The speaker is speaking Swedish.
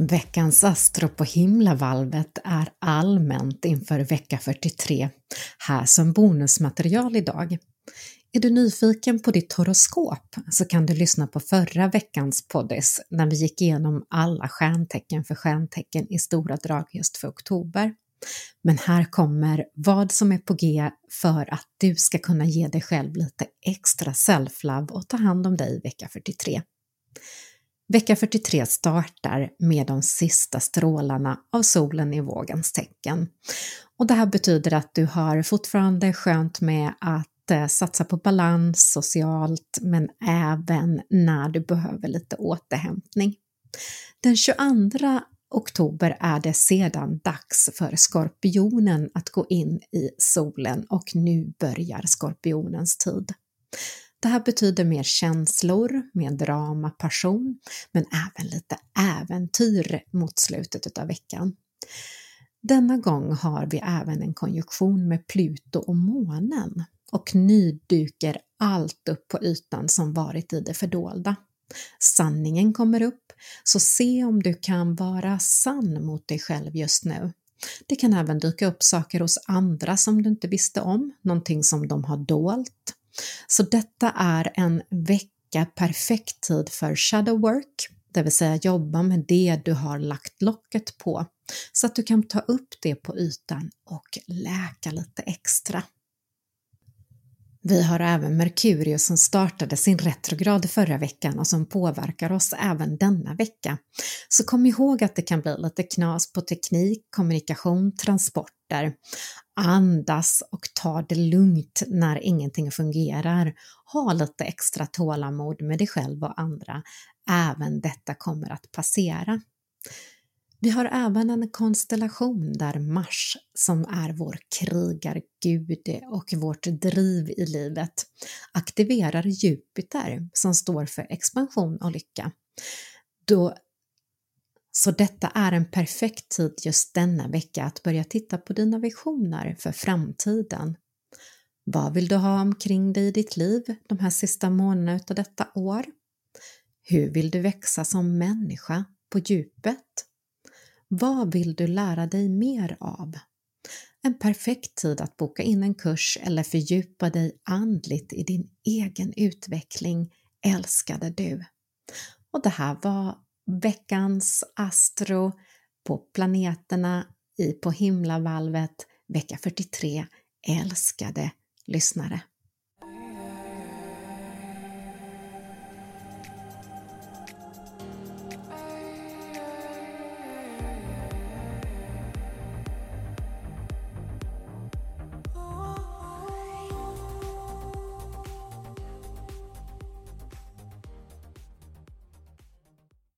Veckans astro på himlavalvet är allmänt inför vecka 43, här som bonusmaterial idag. Är du nyfiken på ditt horoskop så kan du lyssna på förra veckans poddis när vi gick igenom alla stjärntecken för stjärntecken i stora drag just för oktober. Men här kommer vad som är på G för att du ska kunna ge dig själv lite extra self-love och ta hand om dig vecka 43. Vecka 43 startar med de sista strålarna av solen i vågens tecken. Och det här betyder att du har fortfarande skönt med att eh, satsa på balans socialt men även när du behöver lite återhämtning. Den 22 oktober är det sedan dags för Skorpionen att gå in i solen och nu börjar Skorpionens tid. Det här betyder mer känslor, mer drama, passion, men även lite äventyr mot slutet av veckan. Denna gång har vi även en konjunktion med Pluto och månen och nydyker allt upp på ytan som varit i det fördolda. Sanningen kommer upp, så se om du kan vara sann mot dig själv just nu. Det kan även dyka upp saker hos andra som du inte visste om, någonting som de har dolt, så detta är en vecka perfekt tid för shadow work, det vill säga jobba med det du har lagt locket på så att du kan ta upp det på ytan och läka lite extra. Vi har även Merkurius som startade sin retrograd förra veckan och som påverkar oss även denna vecka. Så kom ihåg att det kan bli lite knas på teknik, kommunikation, transporter. Andas och ta det lugnt när ingenting fungerar. Ha lite extra tålamod med dig själv och andra. Även detta kommer att passera. Vi har även en konstellation där Mars, som är vår krigargud och vårt driv i livet, aktiverar Jupiter som står för expansion och lycka. Då så detta är en perfekt tid just denna vecka att börja titta på dina visioner för framtiden. Vad vill du ha omkring dig i ditt liv de här sista månaderna av detta år? Hur vill du växa som människa på djupet? Vad vill du lära dig mer av? En perfekt tid att boka in en kurs eller fördjupa dig andligt i din egen utveckling, älskade du. Och det här var veckans astro på planeterna i på himlavalvet vecka 43, älskade lyssnare.